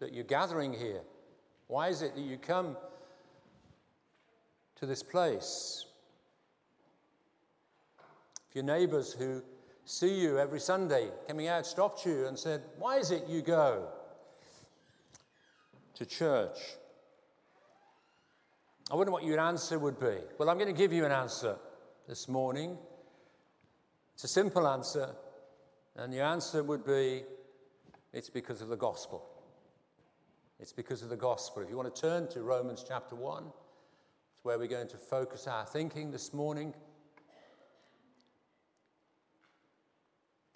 that you're gathering here? Why is it that you come to this place? If your neighbors who see you every Sunday coming out stopped you and said, Why is it you go to church? I wonder what your answer would be. Well, I'm going to give you an answer this morning. It's a simple answer, and your answer would be it's because of the gospel. It's because of the gospel. If you want to turn to Romans chapter 1, it's where we're going to focus our thinking this morning.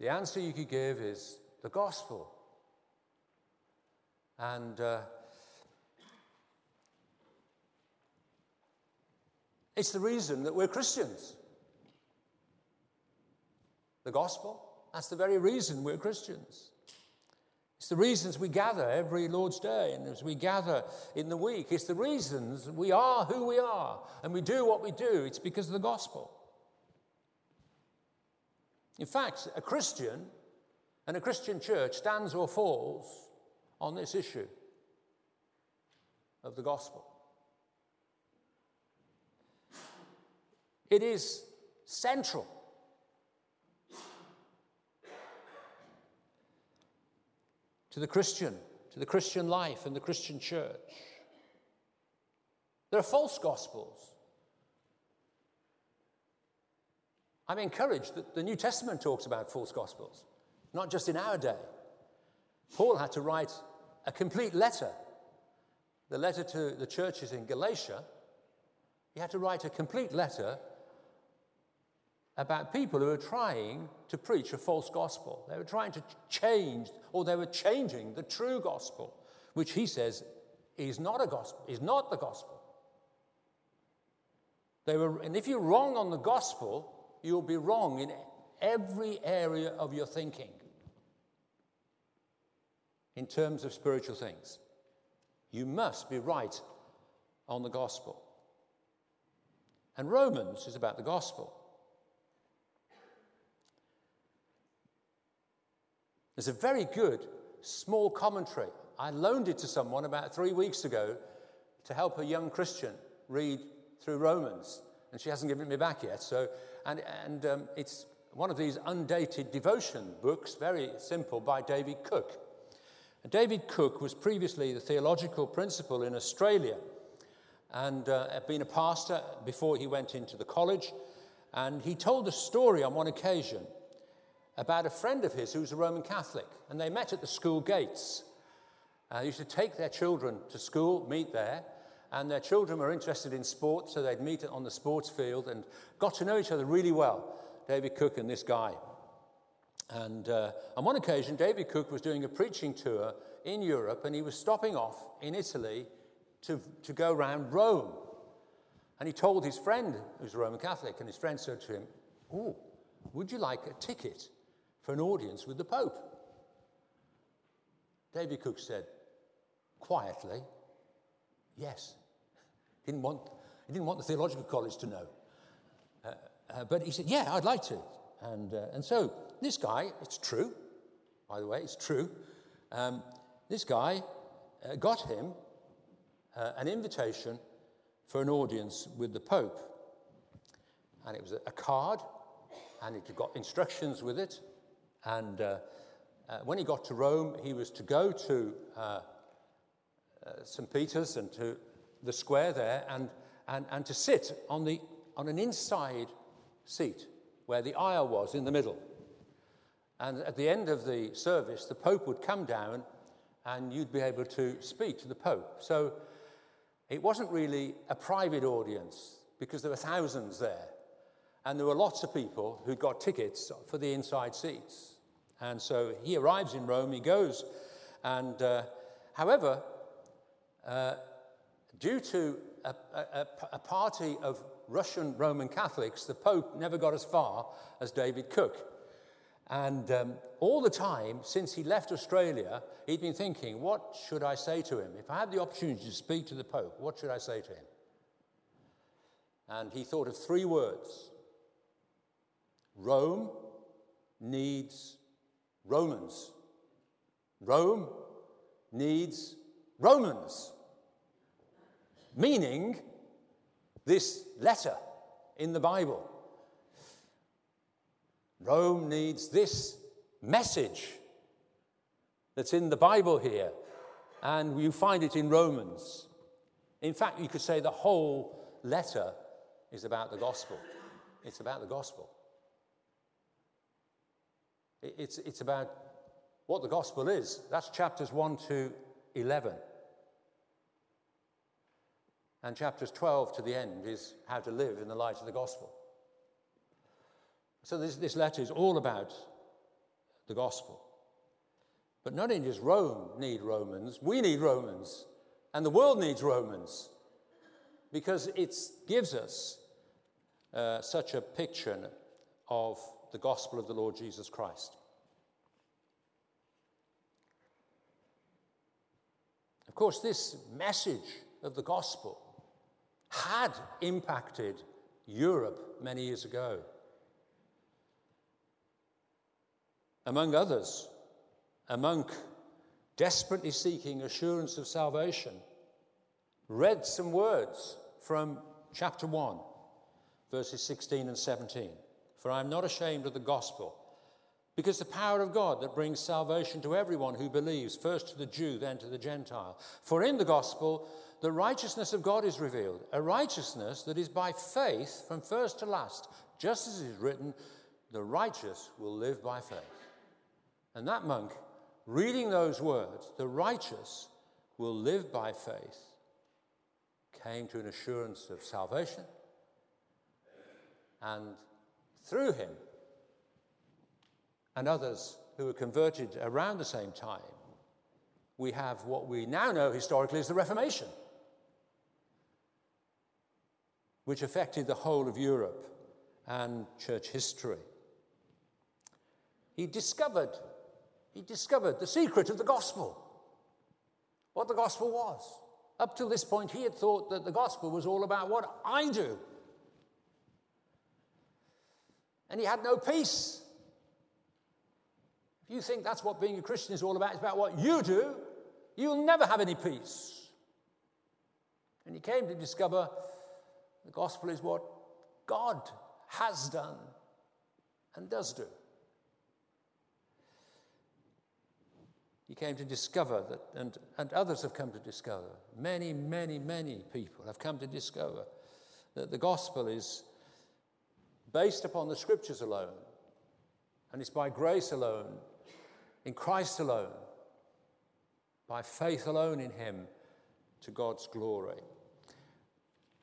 The answer you could give is the gospel. And uh, it's the reason that we're Christians. The gospel, that's the very reason we're Christians. It's the reasons we gather every Lord's Day and as we gather in the week. It's the reasons we are who we are and we do what we do. It's because of the gospel. In fact, a Christian and a Christian church stands or falls on this issue of the gospel. It is central to the Christian, to the Christian life and the Christian church. There are false gospels. I'm encouraged that the New Testament talks about false gospels, not just in our day. Paul had to write a complete letter, the letter to the churches in Galatia. He had to write a complete letter about people who were trying to preach a false gospel. They were trying to change, or they were changing the true gospel, which he says is not a gospel, is not the gospel. They were, and if you're wrong on the gospel, you'll be wrong in every area of your thinking in terms of spiritual things. You must be right on the gospel. And Romans is about the gospel. There's a very good small commentary. I loaned it to someone about three weeks ago to help a young Christian read through Romans, and she hasn't given it me back yet. So, and, and um, it's one of these undated devotion books, very simple, by David Cook. And David Cook was previously the theological principal in Australia and uh, had been a pastor before he went into the college. And he told a story on one occasion about a friend of his who was a Roman Catholic, and they met at the school gates. Uh, they used to take their children to school, meet there, and their children were interested in sports, so they'd meet on the sports field and got to know each other really well, David Cook and this guy. And uh, on one occasion, David Cook was doing a preaching tour in Europe, and he was stopping off in Italy to, to go around Rome. And he told his friend, who's a Roman Catholic, and his friend said to him, Oh, would you like a ticket for an audience with the Pope. David Cook said, quietly, yes. Didn't want, he didn't want the theological college to know. Uh, uh, but he said, yeah, I'd like to. And, uh, and so this guy, it's true, by the way, it's true. Um, this guy uh, got him uh, an invitation for an audience with the Pope. And it was a, a card, and it got instructions with it. And uh, uh, when he got to Rome, he was to go to uh, uh St. Peter's and to the square there and, and, and to sit on, the, on an inside seat where the aisle was in the middle. And at the end of the service, the Pope would come down and you'd be able to speak to the Pope. So it wasn't really a private audience because there were thousands there. And there were lots of people who got tickets for the inside seats. And so he arrives in Rome, he goes, and uh, however, uh, due to a, a, a, party of Russian Roman Catholics, the Pope never got as far as David Cook. And um, all the time since he left Australia, he'd been thinking, what should I say to him? If I had the opportunity to speak to the Pope, what should I say to him? And he thought of three words Rome needs Romans. Rome needs Romans, meaning this letter in the Bible. Rome needs this message that's in the Bible here, and you find it in Romans. In fact, you could say the whole letter is about the gospel. It's about the gospel. It's, it's about what the gospel is. That's chapters 1 to 11. And chapters 12 to the end is how to live in the light of the gospel. So this, this letter is all about the gospel. But not only does Rome need Romans, we need Romans, and the world needs Romans because it gives us uh, such a picture of the gospel of the Lord Jesus Christ. Of course, this message of the gospel had impacted Europe many years ago. Among others, a monk desperately seeking assurance of salvation read some words from chapter 1, verses 16 and 17. For I am not ashamed of the gospel, because the power of God that brings salvation to everyone who believes, first to the Jew, then to the Gentile. For in the gospel, the righteousness of God is revealed, a righteousness that is by faith from first to last, just as it is written, the righteous will live by faith. And that monk, reading those words, the righteous will live by faith, came to an assurance of salvation. And through him, and others who were converted around the same time, we have what we now know historically as the Reformation, which affected the whole of Europe and church history. He discovered he discovered the secret of the gospel, what the gospel was. Up till this point, he had thought that the gospel was all about what I do. And he had no peace. If you think that's what being a Christian is all about, it's about what you do, you'll never have any peace. And he came to discover the gospel is what God has done and does do. he came to discover that, and, and others have come to discover, many, many, many people have come to discover that the gospel is based upon the scriptures alone, and it's by grace alone, in Christ alone, by faith alone in Him to God's glory.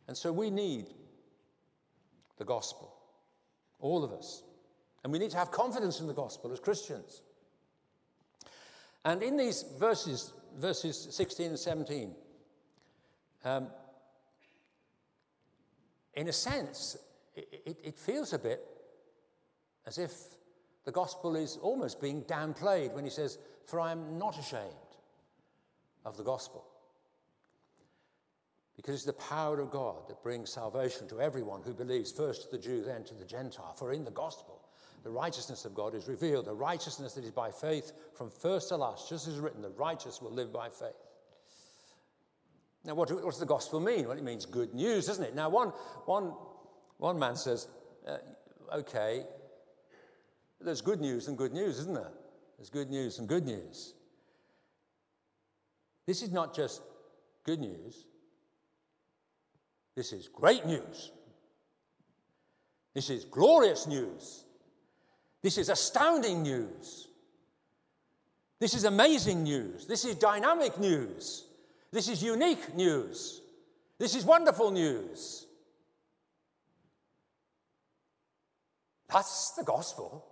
And so we need the gospel, all of us. And we need to have confidence in the gospel as Christians. And in these verses, verses 16 and 17, um, in a sense, it, it, feels a bit as if the gospel is almost being downplayed when he says, For I am not ashamed of the gospel. Because it's the power of God that brings salvation to everyone who believes, first to the Jew, then to the Gentile. For in the gospel, the righteousness of God is revealed, a righteousness that is by faith from first to last, just as written, the righteous will live by faith. Now, what, what does the gospel mean? Well, it means good news, doesn't it? Now, one, one, one man says, uh, okay, there's good news and good news, isn't there? There's good news and good news. This is not just good news, this is great news. This is glorious news. This is astounding news. This is amazing news. This is dynamic news. This is unique news. This is wonderful news. That's the gospel.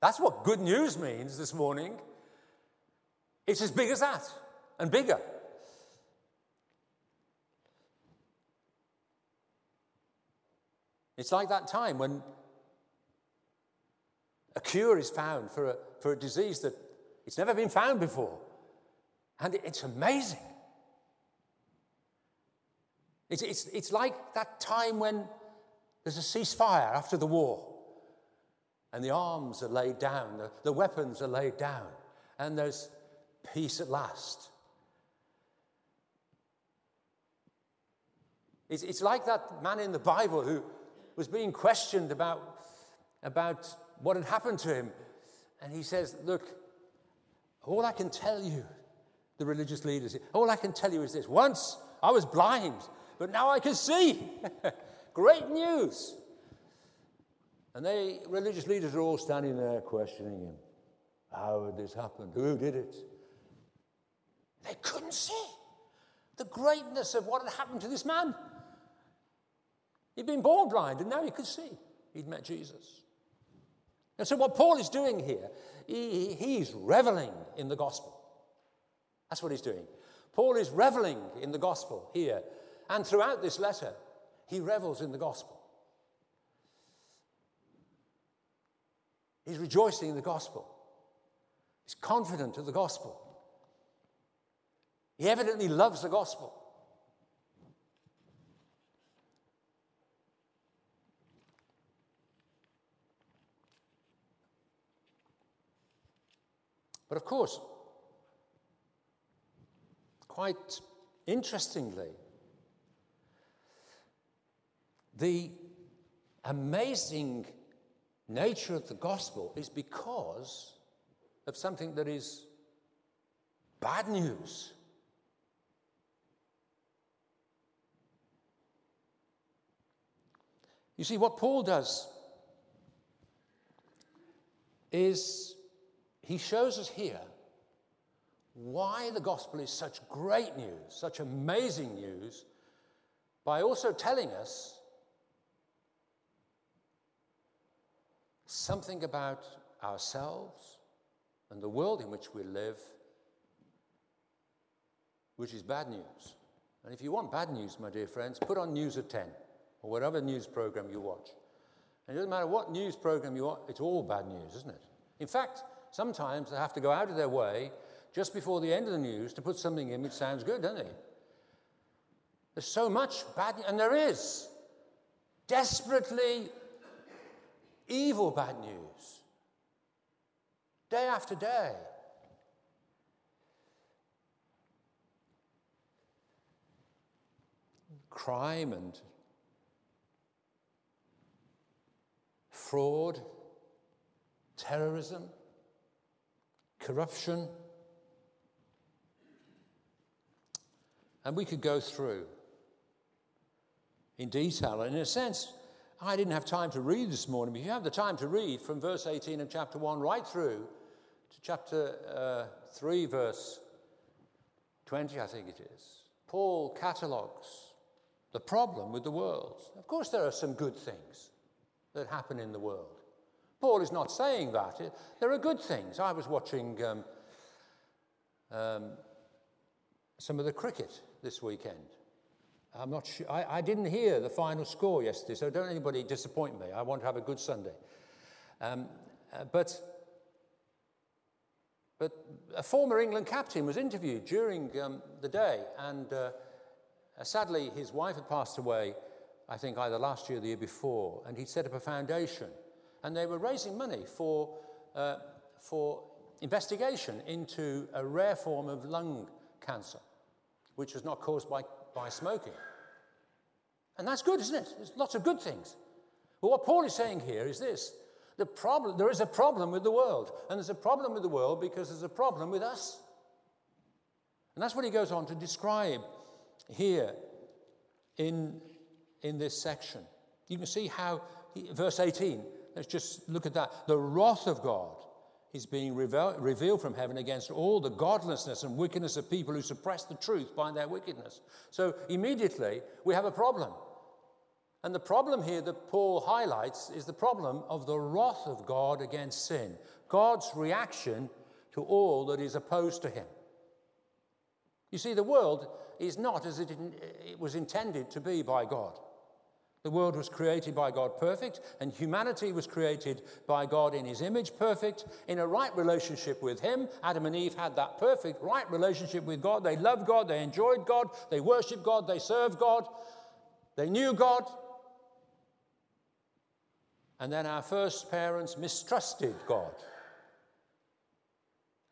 That's what good news means this morning. It's as big as that and bigger. It's like that time when a cure is found for a, for a disease that it's never been found before. And it's amazing. It's, it's, it's like that time when there's a ceasefire after the war, and the arms are laid down, the, the weapons are laid down, and there's peace at last. It's, it's like that man in the Bible who was being questioned about, about what had happened to him. And he says, Look, all I can tell you, the religious leaders, all I can tell you is this once I was blind, but now I can see. Great news. And they religious leaders are all standing there questioning him. How had this happened? Who did it? They couldn't see the greatness of what had happened to this man. He'd been born blind and now he could see. He'd met Jesus. And so, what Paul is doing here, he, he's reveling in the gospel. That's what he's doing. Paul is reveling in the gospel here. And throughout this letter, he revels in the gospel. He's rejoicing in the gospel. He's confident of the gospel. He evidently loves the gospel. But of course, quite interestingly, the amazing nature of the gospel is because of something that is bad news. You see, what Paul does is he shows us here why the gospel is such great news, such amazing news, by also telling us something about ourselves and the world in which we live, which is bad news. And if you want bad news, my dear friends, put on News at 10 or whatever news program you watch. And it doesn't matter what news program you watch, it's all bad news, isn't it? In fact, sometimes they have to go out of their way just before the end of the news to put something in which sounds good, don't they? There's so much bad, and there is desperately evil bad news, day after day. Crime and fraud, terrorism, corruption. And we could go through in detail. And in a sense, I didn't have time to read this morning, but if you have the time to read from verse 18 of chapter 1 right through to chapter uh, 3, verse 20, I think it is. Paul catalogues the problem with the world. Of course, there are some good things that happen in the world. Paul is not saying that. There are good things. I was watching um, um, some of the cricket this weekend. I'm not sure. I, I, didn't hear the final score yesterday, so don't anybody disappoint me. I want to have a good Sunday. Um, uh, but, but a former England captain was interviewed during um, the day, and uh, sadly, his wife had passed away, I think either last year or the year before, and he'd set up a foundation. And they were raising money for, uh, for investigation into a rare form of lung cancer, which was not caused by by smoking. And that's good, isn't it? There's lots of good things. But what Paul is saying here is this the problem, there is a problem with the world. And there's a problem with the world because there's a problem with us. And that's what he goes on to describe here in, in this section. You can see how, he, verse 18, let's just look at that. The wrath of God is being revealed from heaven against all the godlessness and wickedness of people who suppress the truth by their wickedness. So immediately we have a problem. And the problem here that Paul highlights is the problem of the wrath of God against sin, God's reaction to all that is opposed to him. You see, the world is not as it, was intended to be by God. The world was created by God perfect, and humanity was created by God in his image perfect, in a right relationship with him. Adam and Eve had that perfect, right relationship with God. They loved God, they enjoyed God, they worshiped God, they served God, they knew God. And then our first parents mistrusted God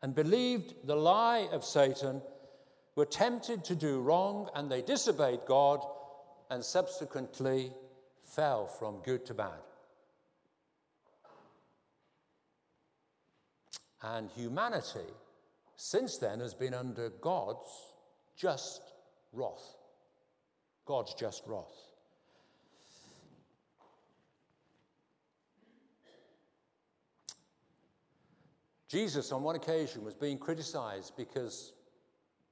and believed the lie of Satan, were tempted to do wrong, and they disobeyed God and subsequently fell from good to bad. And humanity, since then, has been under God's just wrath. God's just wrath. Jesus, on one occasion, was being criticized because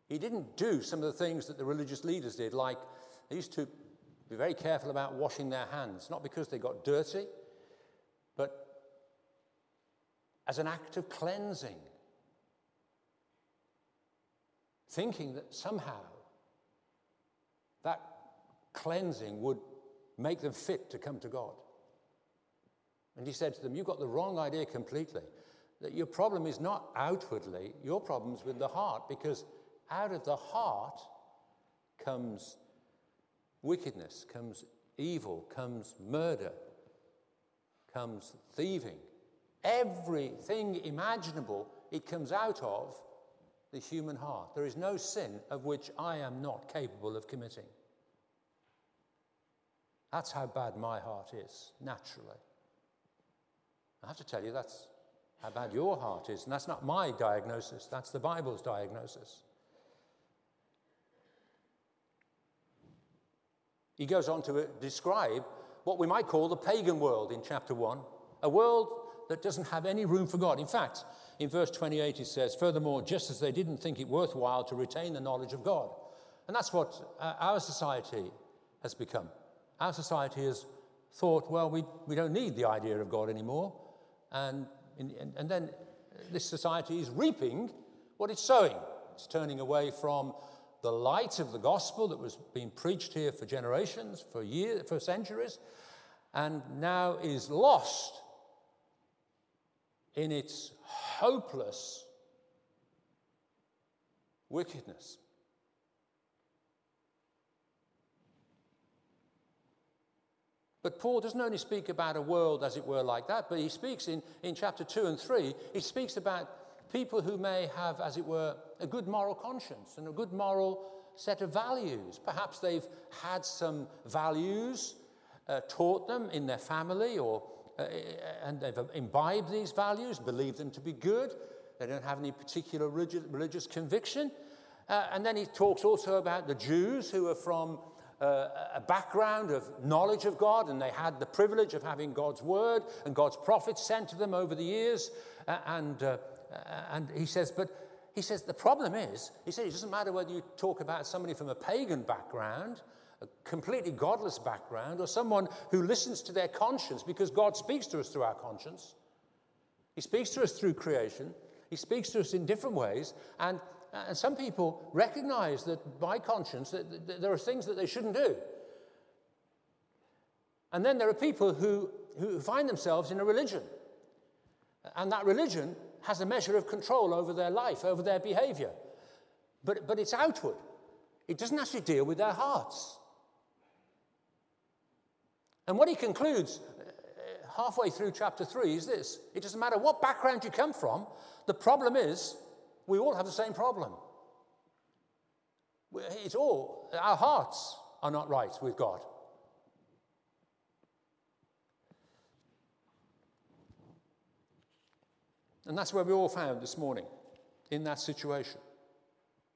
he didn't do some of the things that the religious leaders did, like they used to be very careful about washing their hands, not because they got dirty, but as an act of cleansing, thinking that somehow that cleansing would make them fit to come to God. And he said to them, You've got the wrong idea completely. That your problem is not outwardly, your problem's with the heart, because out of the heart comes wickedness, comes evil, comes murder, comes thieving. Everything imaginable, it comes out of the human heart. There is no sin of which I am not capable of committing. That's how bad my heart is, naturally. I have to tell you, that's how bad your heart is. And that's not my diagnosis, that's the Bible's diagnosis. He goes on to describe what we might call the pagan world in chapter 1, a world that doesn't have any room for God. In fact, in verse 28, he says, Furthermore, just as they didn't think it worthwhile to retain the knowledge of God. And that's what uh, our society has become. Our society has thought, well, we, we don't need the idea of God anymore. And, and, and then this society is reaping what it's sowing. It's turning away from the light of the gospel that was being preached here for generations, for years, for centuries, and now is lost in its hopeless wickedness. But Paul doesn't only speak about a world, as it were, like that, but he speaks in, in chapter 2 and 3, he speaks about people who may have, as it were, a good moral conscience and a good moral set of values. Perhaps they've had some values uh, taught them in their family or uh, and they've imbibed these values, believe them to be good. They don't have any particular religious, religious conviction. Uh, and then he talks also about the Jews who are from uh, a background of knowledge of God, and they had the privilege of having God's word and God's prophets sent to them over the years. Uh, and, uh, and he says, but he says the problem is, he says it doesn't matter whether you talk about somebody from a pagan background, a completely godless background, or someone who listens to their conscience because God speaks to us through our conscience. He speaks to us through creation. He speaks to us in different ways. And and some people recognize that by conscience that, that there are things that they shouldn't do. And then there are people who, who find themselves in a religion. And that religion has a measure of control over their life, over their behavior. But, but it's outward, it doesn't actually deal with their hearts. And what he concludes uh, halfway through chapter 3 is this it doesn't matter what background you come from, the problem is we all have the same problem. It's all, our hearts are not right with God. And that's where we all found this morning, in that situation.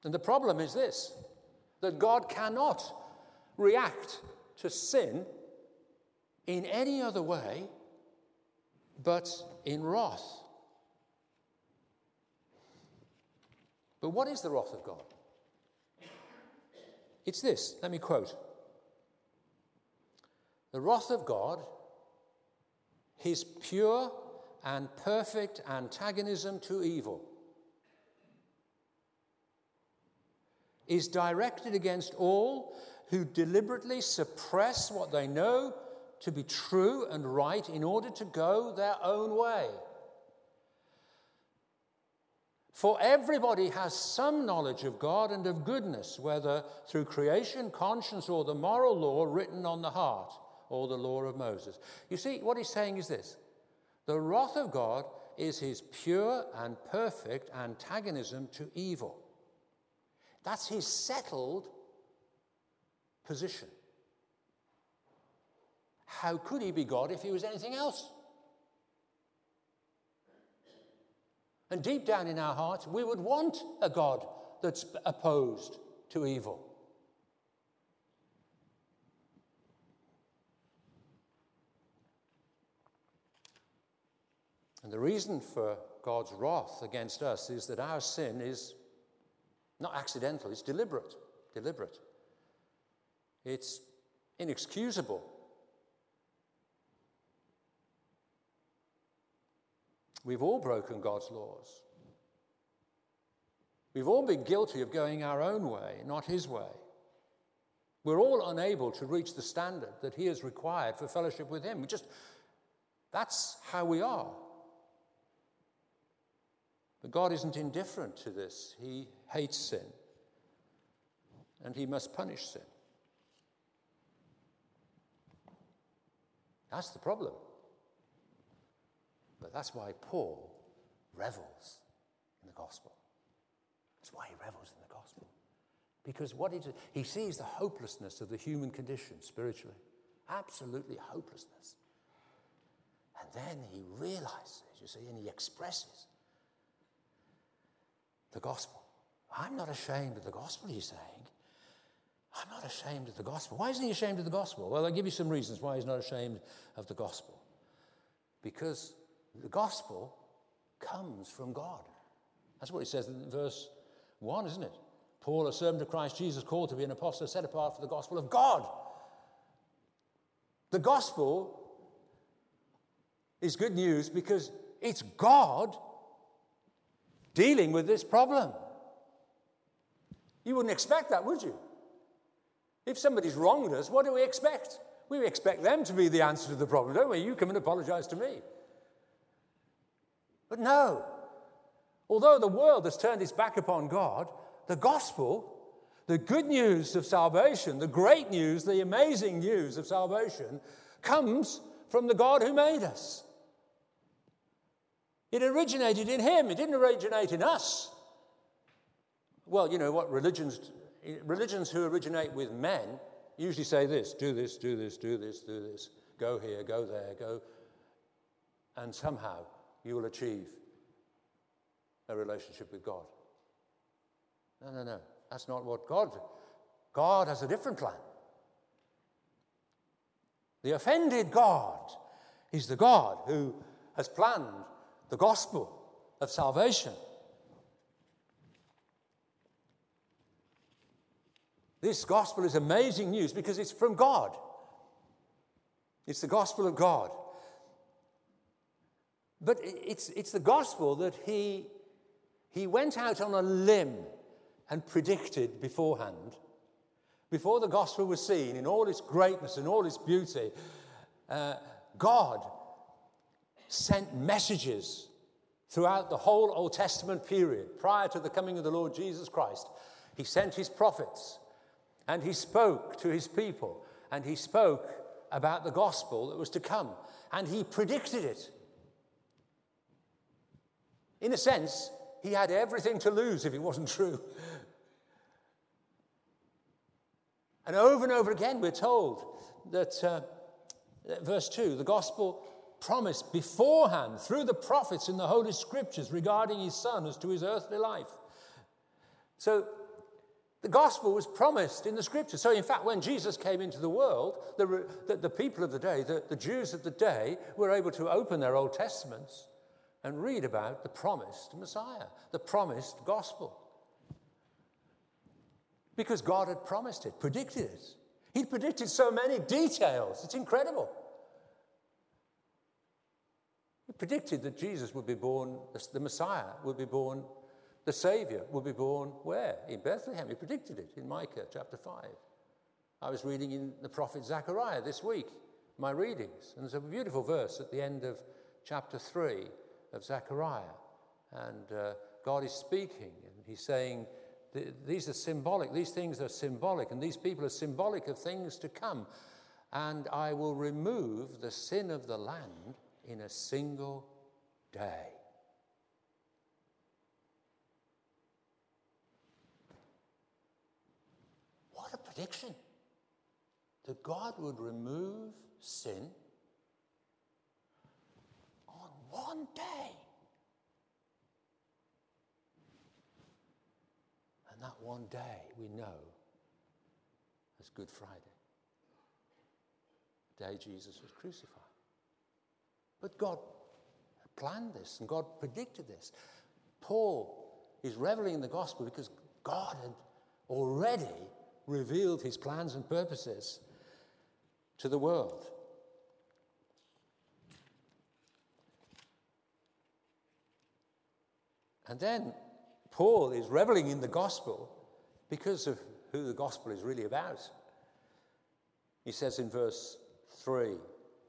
And the problem is this that God cannot react to sin in any other way but in wrath. But what is the wrath of God? It's this. Let me quote. The wrath of God, his pure and perfect antagonism to evil, is directed against all who deliberately suppress what they know to be true and right in order to go their own way. For everybody has some knowledge of God and of goodness, whether through creation, conscience, or the moral law written on the heart, or the law of Moses. You see, what he's saying is this the wrath of God is his pure and perfect antagonism to evil. That's his settled position. how could he be God if he was anything else? And deep down in our hearts, we would want a God that's opposed to evil. And the reason for God's wrath against us is that our sin is not accidental, it's deliberate. Deliberate. It's inexcusable. We've all broken God's laws. We've all been guilty of going our own way, not His way. We're all unable to reach the standard that He has required for fellowship with Him. We just, that's how we are. But God isn't indifferent to this. He hates sin, and He must punish sin. That's the problem. But that's why Paul revels in the gospel. That's why he revels in the gospel. Because what it is, he sees the hopelessness of the human condition spiritually. Absolutely hopelessness. And then he realizes, you see, and he expresses the gospel. I'm not ashamed of the gospel, he's saying. I'm not ashamed of the gospel. Why isn't he ashamed of the gospel? Well, I'll give you some reasons why he's not ashamed of the gospel. Because the gospel comes from God. That's what he says in verse 1, isn't it? Paul, a servant of Christ Jesus, called to be an apostle, set apart for the gospel of God. The gospel is good news because it's God dealing with this problem. You wouldn't expect that, would you? If somebody's wronged us, what do we expect? We expect them to be the answer to the problem, don't we? You come and apologize to me. But no. Although the world has turned its back upon God, the gospel, the good news of salvation, the great news, the amazing news of salvation, comes from the God who made us. It originated in Him, it didn't originate in us. Well, you know what religions, religions who originate with men usually say this do this, do this, do this, do this, go here, go there, go. And somehow you will achieve a relationship with God. No, no, no. That's not what God. God has a different plan. The offended God is the God who has planned the gospel of salvation. This gospel is amazing news because it's from God. It's the gospel of God. But it's, it's the gospel that he, he went out on a limb and predicted beforehand. Before the gospel was seen in all its greatness and all its beauty, uh, God sent messages throughout the whole Old Testament period prior to the coming of the Lord Jesus Christ. He sent his prophets and he spoke to his people and he spoke about the gospel that was to come and he predicted it. In a sense, he had everything to lose if it wasn't true. And over and over again, we're told that, uh, verse 2, the gospel promised beforehand through the prophets in the Holy Scriptures regarding his son as to his earthly life. So the gospel was promised in the Scriptures. So, in fact, when Jesus came into the world, the, the, the people of the day, the, the Jews of the day, were able to open their Old Testaments and read about the promised Messiah, the promised gospel. Because God had promised it, predicted it. He'd predicted so many details. It's incredible. He predicted that Jesus would be born, the Messiah would be born, the Savior would be born where? In Bethlehem. He predicted it in Micah chapter 5. I was reading in the prophet Zechariah this week, my readings, and there's a beautiful verse at the end of chapter 3 of Zechariah. And uh, God is speaking, and He's saying, These are symbolic, these things are symbolic, and these people are symbolic of things to come. And I will remove the sin of the land in a single day. What a prediction! that God would remove sin on one day. And that one day we know as Good Friday, the day Jesus was crucified. But God planned this and God predicted this. Paul is reveling in the gospel because God had already revealed his plans and purposes to the world. And then Paul is reveling in the gospel because of who the gospel is really about. He says in verse 3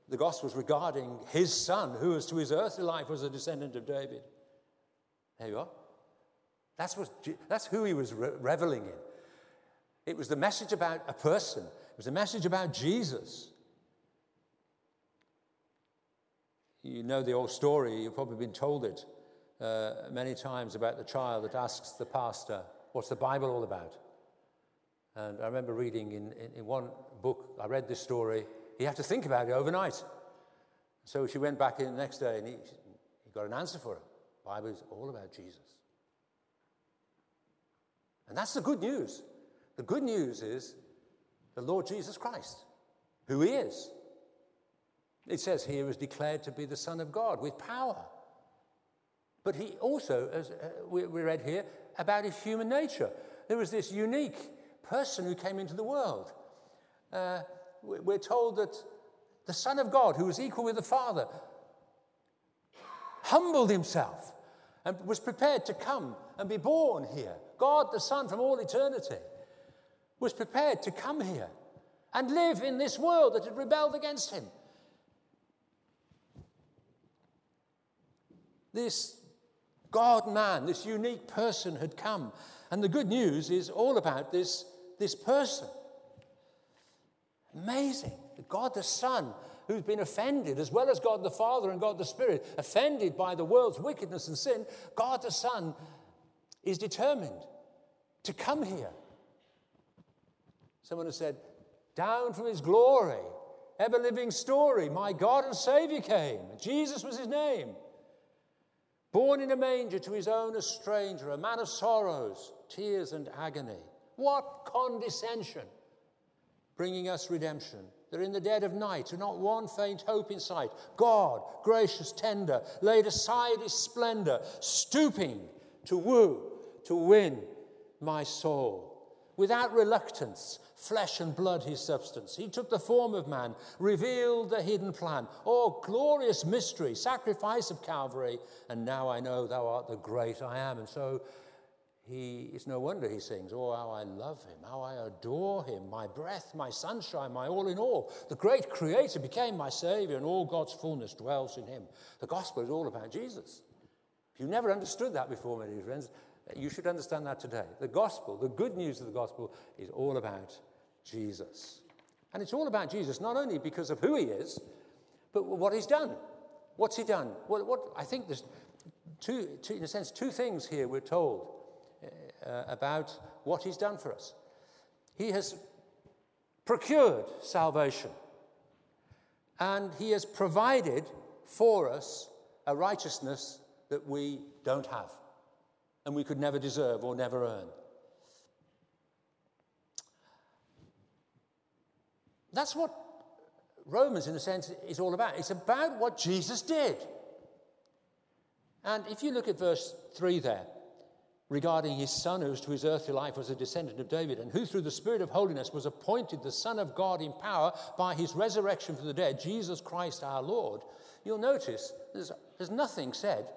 the gospel is regarding his son, who, as to his earthly life, was a descendant of David. There you are. That's, what, that's who he was re- reveling in. It was the message about a person, it was a message about Jesus. You know the old story, you've probably been told it uh, many times about the child that asks the pastor, What's the Bible all about? And I remember reading in, in, in one book, I read this story, he had to think about it overnight. So she went back in the next day and he, he got an answer for her. The Bible is all about Jesus. And that's the good news. The good news is the Lord Jesus Christ, who he is. It says he was declared to be the Son of God with power. But he also, as uh, we read here, about his human nature. There was this unique person who came into the world. Uh, we're told that the Son of God, who was equal with the Father, humbled himself and was prepared to come and be born here. God, the Son from all eternity, was prepared to come here and live in this world that had rebelled against him. This God man, this unique person had come. And the good news is all about this, this person. Amazing. God the Son, who's been offended, as well as God the Father and God the Spirit, offended by the world's wickedness and sin, God the Son is determined to come here. Someone has said, Down from his glory, ever living story, my God and Savior came. Jesus was his name. Born in a manger to his own a stranger, a man of sorrows, tears, and agony. What condescension! Bringing us redemption. That in the dead of night, and not one faint hope in sight, God, gracious, tender, laid aside his splendor, stooping to woo, to win my soul. Without reluctance, flesh and blood his substance. He took the form of man, revealed the hidden plan. Oh, glorious mystery, sacrifice of Calvary. And now I know thou art the great I am. And so he, it's no wonder he sings, Oh, how I love him, how I adore him, my breath, my sunshine, my all in all. The great creator became my savior, and all God's fullness dwells in him. The gospel is all about Jesus. If you've never understood that before, my dear friends, you should understand that today. The gospel, the good news of the gospel, is all about Jesus. And it's all about Jesus, not only because of who he is, but what he's done. What's he done? What, what I think there's two, two, in a sense, two things here we're told uh, about what he's done for us. He has procured salvation, and he has provided for us a righteousness that we don't have and we could never deserve or never earn. That's what Romans, in a sense, is all about. It's about what Jesus did. And if you look at verse 3 there, regarding his son, who to his earthly life was a descendant of David, and who through the Spirit of holiness was appointed the Son of God in power by his resurrection from the dead, Jesus Christ our Lord, you'll notice there's, there's nothing said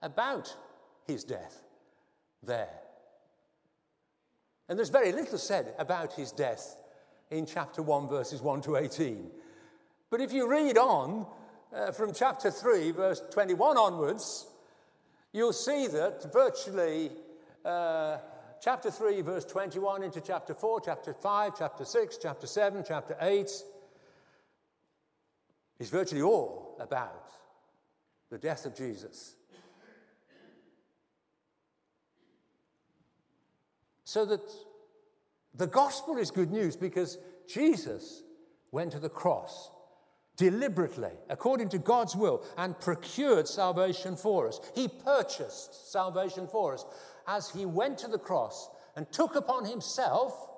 about his death there. And there's very little said about his death in chapter 1, verses 1 to 18. But if you read on uh, from chapter 3, verse 21 onwards, you'll see that virtually uh, chapter 3, verse 21 into chapter 4, chapter 5, chapter 6, chapter 7, chapter 8 is virtually all about the death of Jesus. So that the gospel is good news because Jesus went to the cross deliberately, according to God's will, and procured salvation for us. He purchased salvation for us as he went to the cross and took upon himself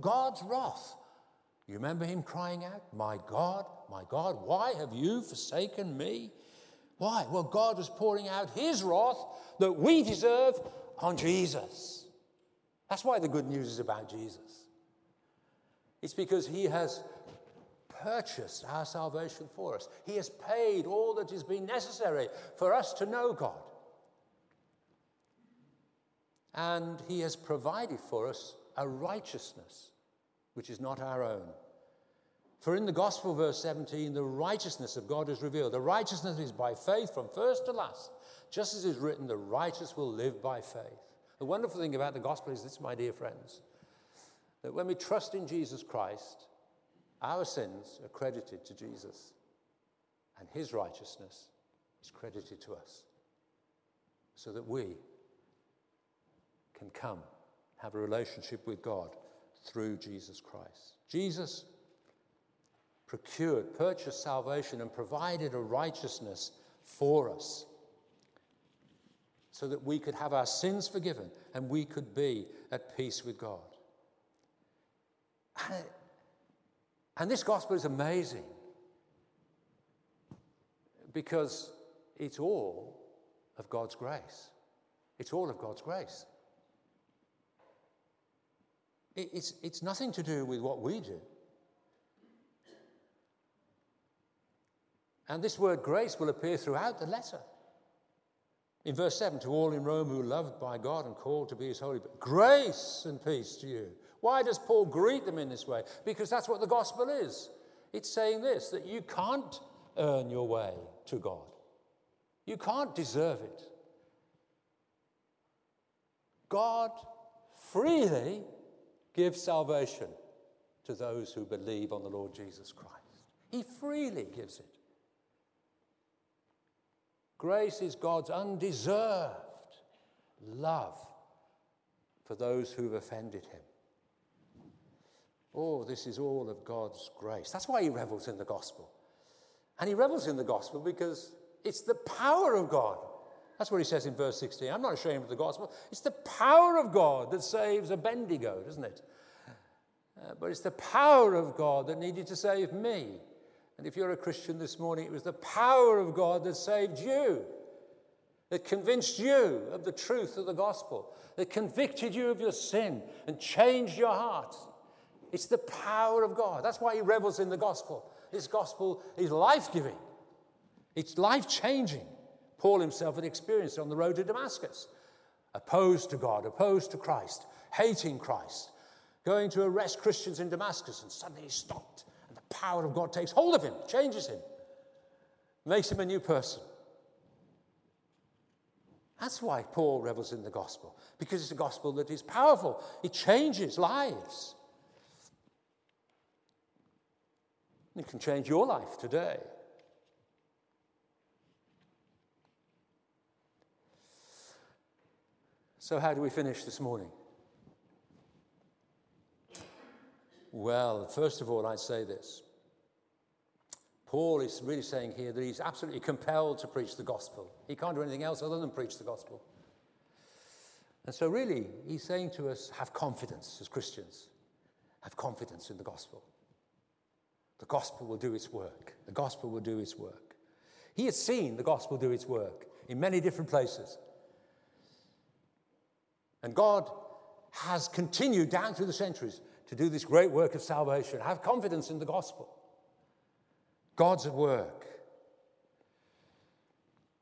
God's wrath. You remember him crying out, My God, my God, why have you forsaken me? Why? Well, God was pouring out his wrath that we deserve on Jesus. That's why the good news is about Jesus. It's because he has purchased our salvation for us. He has paid all that has been necessary for us to know God. And He has provided for us a righteousness which is not our own. For in the Gospel, verse 17, the righteousness of God is revealed. The righteousness is by faith from first to last. Just as is written, the righteous will live by faith. The wonderful thing about the Gospel is this, my dear friends, that when we trust in Jesus Christ, our sins are credited to Jesus, and his righteousness is credited to us, so that we can come, have a relationship with God through Jesus Christ. Jesus procured, purchased salvation, and provided a righteousness for us so that we could have our sins forgiven and we could be at peace with God. And and this gospel is amazing because it's all of God's grace. It's all of God's grace. It's, it's nothing to do with what we do. And this word grace will appear throughout the letter. In verse 7, to all in Rome who are loved by God and called to be his holy, but grace and peace to you why does Paul greet them in this way? Because that's what the gospel is. It's saying this that you can't earn your way to God, you can't deserve it. God freely gives salvation to those who believe on the Lord Jesus Christ. He freely gives it. Grace is God's undeserved love for those who've offended him. Oh, this is all of God's grace. That's why he revels in the gospel. And he revels in the gospel because it's the power of God. That's what he says in verse 16. I'm not ashamed of the gospel. It's the power of God that saves a Bendigo, doesn't it? Uh, but it's the power of God that needed to save me. And if you're a Christian this morning, it was the power of God that saved you, that convinced you of the truth of the gospel, that convicted you of your sin and changed your heart. It's the power of God. That's why he revels in the gospel. This gospel is life giving, it's life changing. Paul himself had experienced on the road to Damascus. Opposed to God, opposed to Christ, hating Christ, going to arrest Christians in Damascus, and suddenly he stopped. And the power of God takes hold of him, changes him, makes him a new person. That's why Paul revels in the gospel, because it's a gospel that is powerful. It changes lives. It can change your life today. So, how do we finish this morning? Well, first of all, I'd say this. Paul is really saying here that he's absolutely compelled to preach the gospel. He can't do anything else other than preach the gospel. And so, really, he's saying to us have confidence as Christians, have confidence in the gospel. The gospel will do its work. The gospel will do its work. He has seen the gospel do its work in many different places. And God has continued down through the centuries to do this great work of salvation. Have confidence in the gospel. God's at work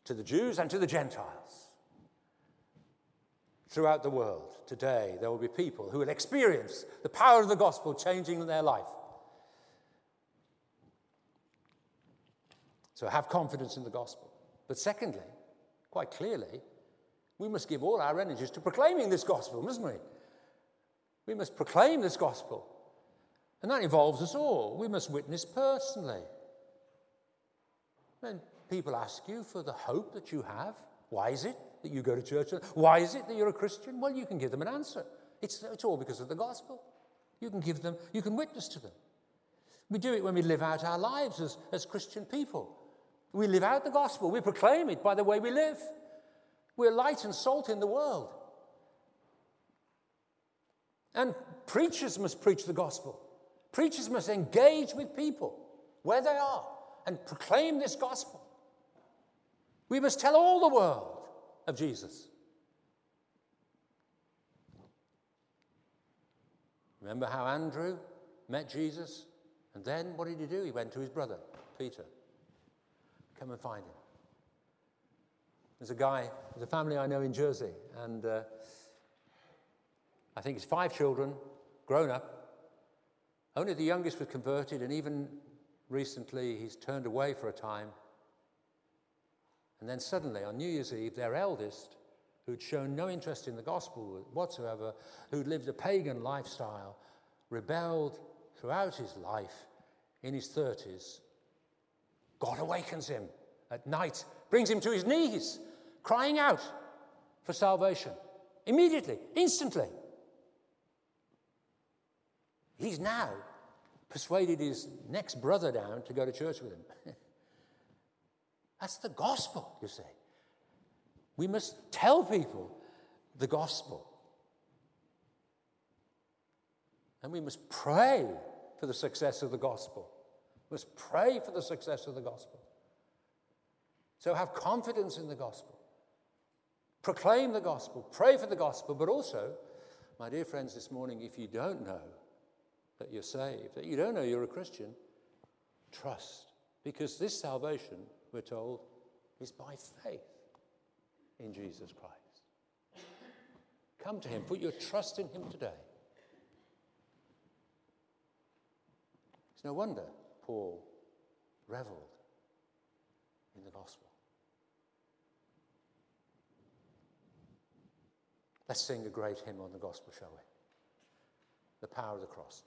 to the Jews and to the Gentiles. Throughout the world today, there will be people who will experience the power of the gospel changing their life. So have confidence in the gospel. But secondly, quite clearly, we must give all our energies to proclaiming this gospel, mustn't we? We must proclaim this gospel. And that involves us all. We must witness personally. When people ask you for the hope that you have, why is it that you go to church? Why is it that you're a Christian? Well, you can give them an answer. It's, it's all because of the gospel. You can give them, you can witness to them. We do it when we live out our lives as, as Christian people. We live out the gospel, we proclaim it by the way we live. We're light and salt in the world. And preachers must preach the gospel. Preachers must engage with people where they are and proclaim this gospel. We must tell all the world of Jesus. Remember how Andrew met Jesus? And then what did he do? He went to his brother, Peter. Come and find him. There's a guy, there's a family I know in Jersey, and uh, I think it's five children, grown up. Only the youngest was converted, and even recently he's turned away for a time. And then suddenly, on New Year's Eve, their eldest, who'd shown no interest in the gospel whatsoever, who'd lived a pagan lifestyle, rebelled throughout his life in his 30s, God awakens him at night, brings him to his knees, crying out for salvation. Immediately, instantly. He's now persuaded his next brother down to go to church with him. That's the gospel, you see. We must tell people the gospel. And we must pray for the success of the gospel. We must pray for the success of the gospel. So have confidence in the gospel. Proclaim the gospel. Pray for the gospel. But also, my dear friends, this morning, if you don't know that you're saved, that you don't know you're a Christian, trust. Because this salvation, we're told, is by faith in Jesus Christ. Come to Him, put your trust in Him today. It's no wonder Paul reveled in the gospel. Let's sing a great hymn on the gospel, shall we? The power of the cross.